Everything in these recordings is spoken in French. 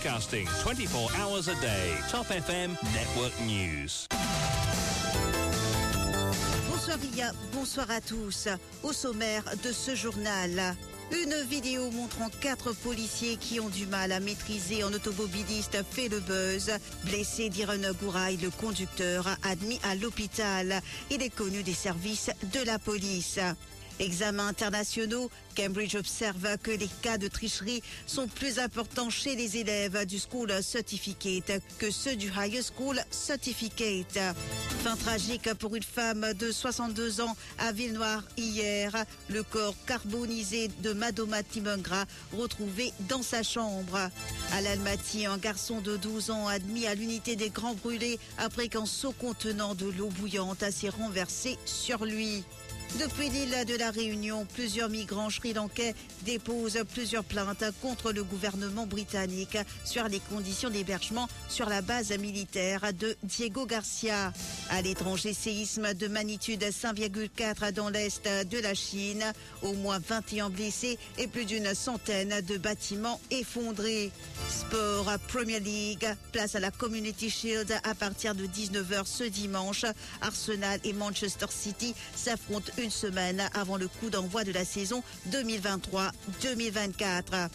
broadcasting 24 hours a day. Top FM Network News. Bonsoir Ria, bonsoir à tous. Au sommaire de ce journal, une vidéo montrant quatre policiers qui ont du mal à maîtriser un automobiliste fait le buzz. Blessé d'Iron Gouraï, le conducteur admis à l'hôpital. Il est connu des services de la police. Examens internationaux, Cambridge observe que les cas de tricherie sont plus importants chez les élèves du School Certificate que ceux du High School Certificate. Fin tragique pour une femme de 62 ans à Villenoir hier. Le corps carbonisé de Madoma Timungra retrouvé dans sa chambre. À l'Almaty, un garçon de 12 ans admis à l'unité des grands brûlés après qu'un seau contenant de l'eau bouillante s'est renversé sur lui. Depuis l'île de la Réunion, plusieurs migrants sri-lankais déposent plusieurs plaintes contre le gouvernement britannique sur les conditions d'hébergement sur la base militaire de Diego Garcia. À l'étranger, séisme de magnitude 5,4 dans l'est de la Chine, au moins 21 blessés et plus d'une centaine de bâtiments effondrés. Sport Premier League, place à la Community Shield à partir de 19h ce dimanche. Arsenal et Manchester City s'affrontent une semaine avant le coup d'envoi de la saison 2023-2024.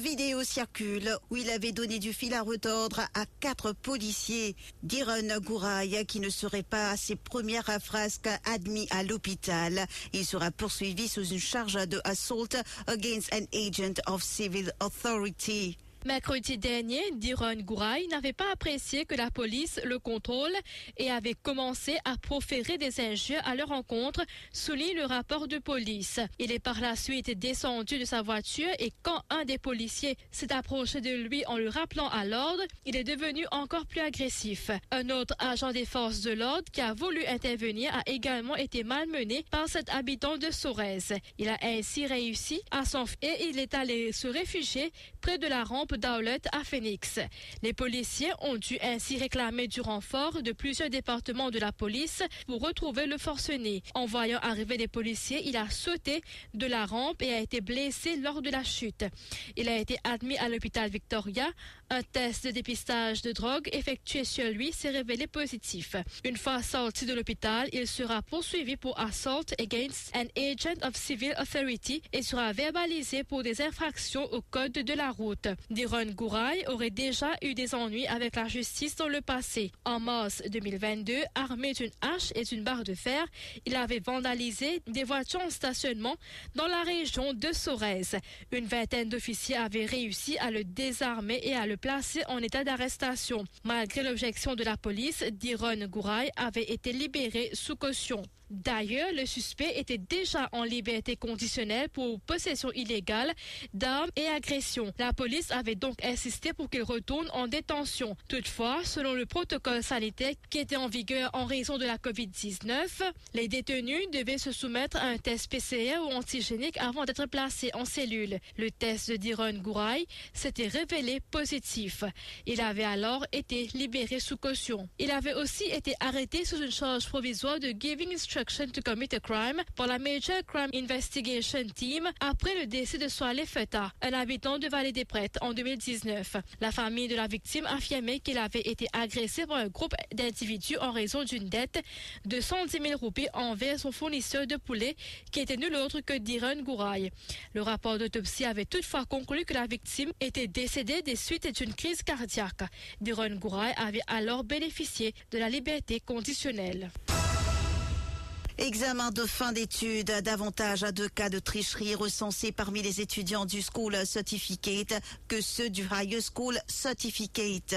Vidéo circule où il avait donné du fil à retordre à quatre policiers d'Iron Gouraï qui ne seraient pas à ses premières frasques admis à l'hôpital. Il sera poursuivi sous une charge de assault against an agent of civil authority. Mercredi dernier, Diron Gouraï n'avait pas apprécié que la police le contrôle et avait commencé à proférer des injures à leur encontre, souligne le rapport de police. Il est par la suite descendu de sa voiture et quand un des policiers s'est approché de lui en le rappelant à l'ordre, il est devenu encore plus agressif. Un autre agent des forces de l'ordre qui a voulu intervenir a également été malmené par cet habitant de Sorèze. Il a ainsi réussi à s'enfuir et il est allé se réfugier près de la rampe d'Aulet à Phoenix. Les policiers ont dû ainsi réclamer du renfort de plusieurs départements de la police pour retrouver le forcené. En voyant arriver les policiers, il a sauté de la rampe et a été blessé lors de la chute. Il a été admis à l'hôpital Victoria. Un test de dépistage de drogue effectué sur lui s'est révélé positif. Une fois sorti de l'hôpital, il sera poursuivi pour assault against an agent of civil authority et sera verbalisé pour des infractions au code de la route. Diron Gouraï aurait déjà eu des ennuis avec la justice dans le passé. En mars 2022, armé d'une hache et d'une barre de fer, il avait vandalisé des voitures en stationnement dans la région de Sorèze. Une vingtaine d'officiers avaient réussi à le désarmer et à le placer en état d'arrestation. Malgré l'objection de la police, Diron Gouraï avait été libéré sous caution. D'ailleurs, le suspect était déjà en liberté conditionnelle pour possession illégale d'armes et agression. La police avait donc insisté pour qu'il retourne en détention. Toutefois, selon le protocole sanitaire qui était en vigueur en raison de la COVID-19, les détenus devaient se soumettre à un test PCR ou antigénique avant d'être placés en cellule. Le test de Diron Gouraï s'était révélé positif. Il avait alors été libéré sous caution. Il avait aussi été arrêté sous une charge provisoire de giving instruction par la Major Crime Investigation Team après le décès de Soale Feta, un habitant de Vallée des Prêtres en 2019. La famille de la victime affirmait qu'il avait été agressé par un groupe d'individus en raison d'une dette de 110 000 roupies envers son fournisseur de poulet qui était nul autre que Diron Gouraï. Le rapport d'autopsie avait toutefois conclu que la victime était décédée des suites d'une crise cardiaque. Diron Gouraï avait alors bénéficié de la liberté conditionnelle. Examen de fin d'études, davantage à deux cas de tricherie recensés parmi les étudiants du School Certificate que ceux du High School Certificate.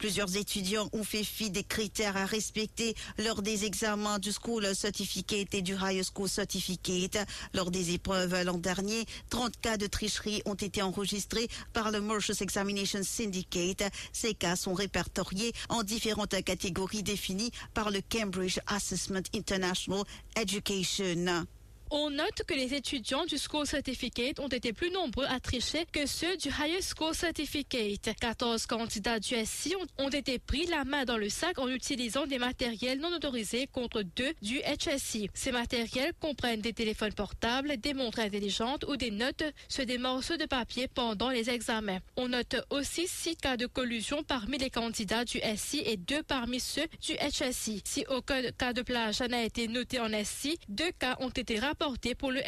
Plusieurs étudiants ont fait fi des critères à respecter lors des examens du School Certificate et du High School Certificate. Lors des épreuves l'an dernier, 30 cas de tricherie ont été enregistrés par le Mauritius Examination Syndicate. Ces cas sont répertoriés en différentes catégories définies par le Cambridge Assessment International Education. On note que les étudiants du School Certificate ont été plus nombreux à tricher que ceux du Higher School Certificate. 14 candidats du SI ont été pris la main dans le sac en utilisant des matériels non autorisés contre deux du HSI. Ces matériels comprennent des téléphones portables, des montres intelligentes ou des notes sur des morceaux de papier pendant les examens. On note aussi six cas de collusion parmi les candidats du SI et deux parmi ceux du HSI. Si aucun cas de plage n'a été noté en SI, deux cas ont été rapportés pour le.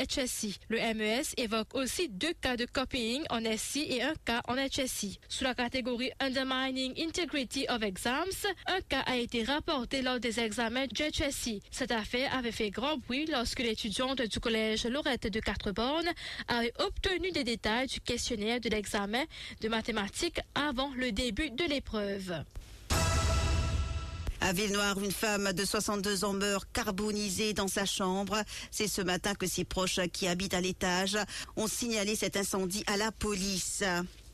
Le MES évoque aussi deux cas de copying en SI et un cas en HSI. Sous la catégorie Undermining Integrity of Exams, un cas a été rapporté lors des examens du HSI. Cette affaire avait fait grand bruit lorsque l'étudiante du collège Lorette de Quatre-Bornes avait obtenu des détails du questionnaire de l'examen de mathématiques avant le début de l'épreuve. À Villenoire, une femme de 62 ans meurt carbonisée dans sa chambre. C'est ce matin que ses proches qui habitent à l'étage ont signalé cet incendie à la police.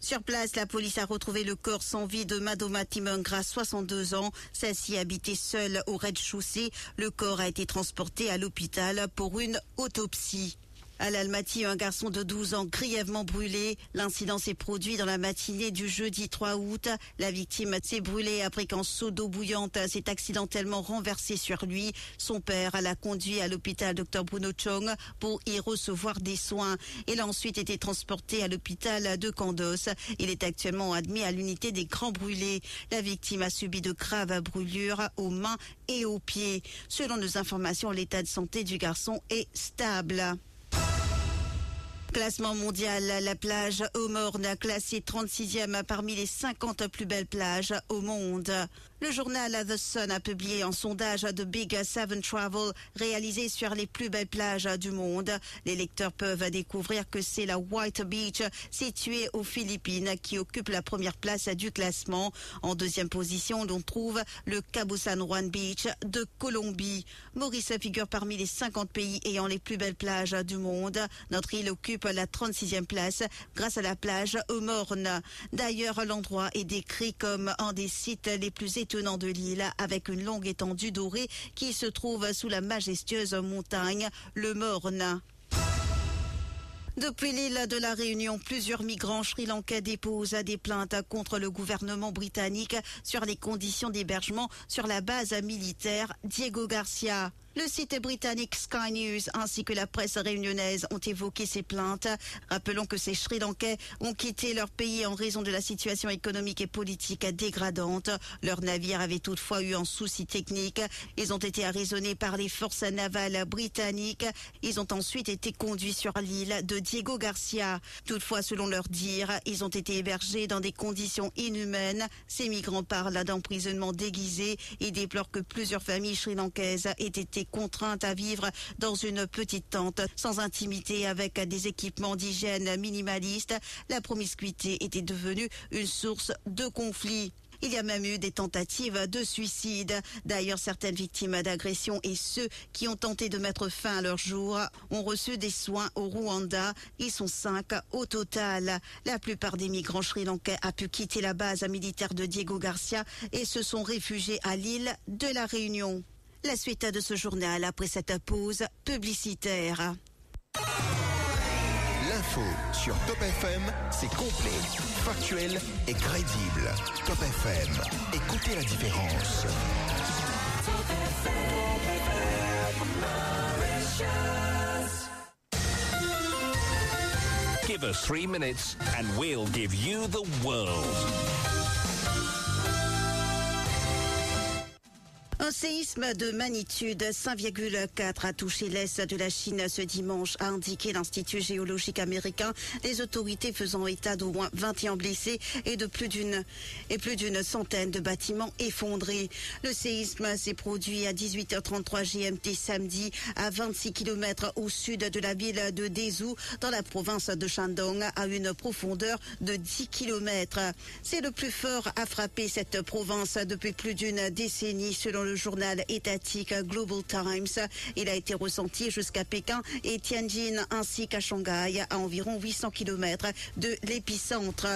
Sur place, la police a retrouvé le corps sans vie de Madoma Timungra, 62 ans. Celle-ci habitait seule au rez-de-chaussée. Le corps a été transporté à l'hôpital pour une autopsie. À l'Almaty, un garçon de 12 ans grièvement brûlé. L'incident s'est produit dans la matinée du jeudi 3 août. La victime s'est brûlée après qu'un seau d'eau bouillante s'est accidentellement renversé sur lui. Son père l'a conduit à l'hôpital Dr Bruno Chong pour y recevoir des soins. Il a ensuite été transporté à l'hôpital de Candos. Il est actuellement admis à l'unité des grands brûlés. La victime a subi de graves brûlures aux mains et aux pieds. Selon nos informations, l'état de santé du garçon est stable. Classement mondial, la plage Homorne classée 36e parmi les 50 plus belles plages au monde. Le journal The Sun a publié un sondage de Big Seven Travel réalisé sur les plus belles plages du monde. Les lecteurs peuvent découvrir que c'est la White Beach située aux Philippines qui occupe la première place du classement. En deuxième position, on trouve le Cabo San Juan Beach de Colombie. Maurice figure parmi les 50 pays ayant les plus belles plages du monde. Notre île occupe la 36e place grâce à la plage Homorne. D'ailleurs, l'endroit est décrit comme un des sites les plus étonnants de l'île avec une longue étendue dorée qui se trouve sous la majestueuse montagne, le Morne. Depuis l'île de la Réunion, plusieurs migrants sri-lankais déposent des plaintes contre le gouvernement britannique sur les conditions d'hébergement sur la base militaire Diego Garcia. Le site britannique Sky News ainsi que la presse réunionnaise ont évoqué ces plaintes. Rappelons que ces Sri Lankais ont quitté leur pays en raison de la situation économique et politique dégradante. Leur navire avait toutefois eu un souci technique. Ils ont été arraisonnés par les forces navales britanniques. Ils ont ensuite été conduits sur l'île de Diego Garcia. Toutefois, selon leur dire, ils ont été hébergés dans des conditions inhumaines. Ces migrants parlent d'emprisonnement déguisé et déplorent que plusieurs familles sri-lankaises aient été contraintes à vivre dans une petite tente sans intimité avec des équipements d'hygiène minimalistes. La promiscuité était devenue une source de conflit. Il y a même eu des tentatives de suicide. D'ailleurs, certaines victimes d'agression et ceux qui ont tenté de mettre fin à leur jour ont reçu des soins au Rwanda. Ils sont cinq au total. La plupart des migrants sri-lankais a pu quitter la base militaire de Diego Garcia et se sont réfugiés à l'île de la Réunion. La suite de ce journal après cette pause publicitaire. L'info sur Top FM, c'est complet, factuel et crédible. Top FM, écoutez la différence. Give us three minutes and we'll give you the world. Séisme de magnitude 5,4 a touché l'est de la Chine ce dimanche, a indiqué l'Institut géologique américain, les autorités faisant état d'au moins 21 blessés et de plus d'une et plus d'une centaine de bâtiments effondrés. Le séisme s'est produit à 18h33 GMT samedi à 26 km au sud de la ville de Dezhou dans la province de Shandong à une profondeur de 10 km. C'est le plus fort à frapper cette province depuis plus d'une décennie selon le journal journal étatique Global Times. Il a été ressenti jusqu'à Pékin et Tianjin ainsi qu'à Shanghai, à environ 800 km de l'épicentre.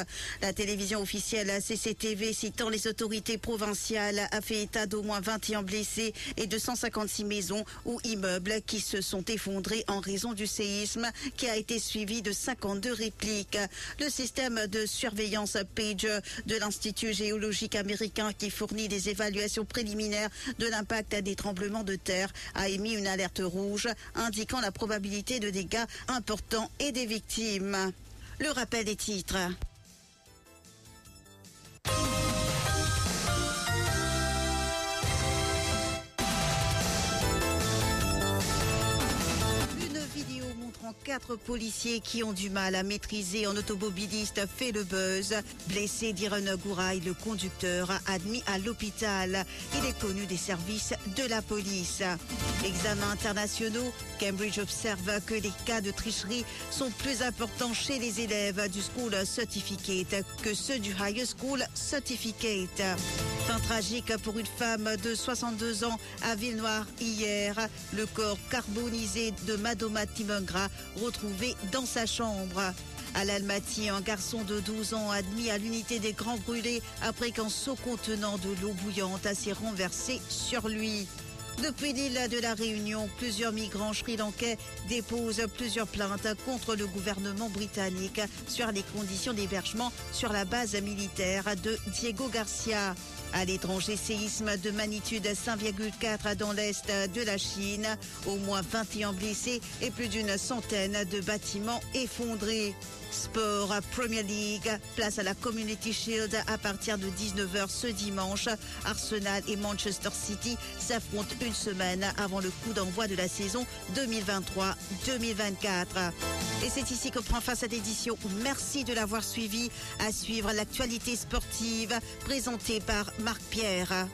La télévision officielle CCTV, citant les autorités provinciales, a fait état d'au moins 21 blessés et de 156 maisons ou immeubles qui se sont effondrés en raison du séisme qui a été suivi de 52 répliques. Le système de surveillance Page de l'Institut géologique américain qui fournit des évaluations préliminaires de l'impact des tremblements de terre a émis une alerte rouge indiquant la probabilité de dégâts importants et des victimes. Le rappel des titres. Quatre policiers qui ont du mal à maîtriser un automobiliste fait le buzz. Blessé d'Iron Gouraï, le conducteur admis à l'hôpital. Il est connu des services de la police. Examens internationaux. Cambridge observe que les cas de tricherie sont plus importants chez les élèves du School Certificate que ceux du High School Certificate. Tragique pour une femme de 62 ans à Villenoir hier. Le corps carbonisé de Madoma Timongra retrouvé dans sa chambre. À l'Almaty, un garçon de 12 ans admis à l'unité des Grands Brûlés après qu'un seau contenant de l'eau bouillante s'est renversé sur lui. Depuis l'île de la Réunion, plusieurs migrants sri-lankais déposent plusieurs plaintes contre le gouvernement britannique sur les conditions d'hébergement sur la base militaire de Diego Garcia. À l'étranger, séisme de magnitude 5,4 dans l'est de la Chine. Au moins 21 blessés et plus d'une centaine de bâtiments effondrés. Sport Premier League, place à la Community Shield à partir de 19h ce dimanche. Arsenal et Manchester City s'affrontent une semaine avant le coup d'envoi de la saison 2023-2024. Et c'est ici que prend fin cette édition. Merci de l'avoir suivi. À suivre l'actualité sportive présentée par Marc Pierre.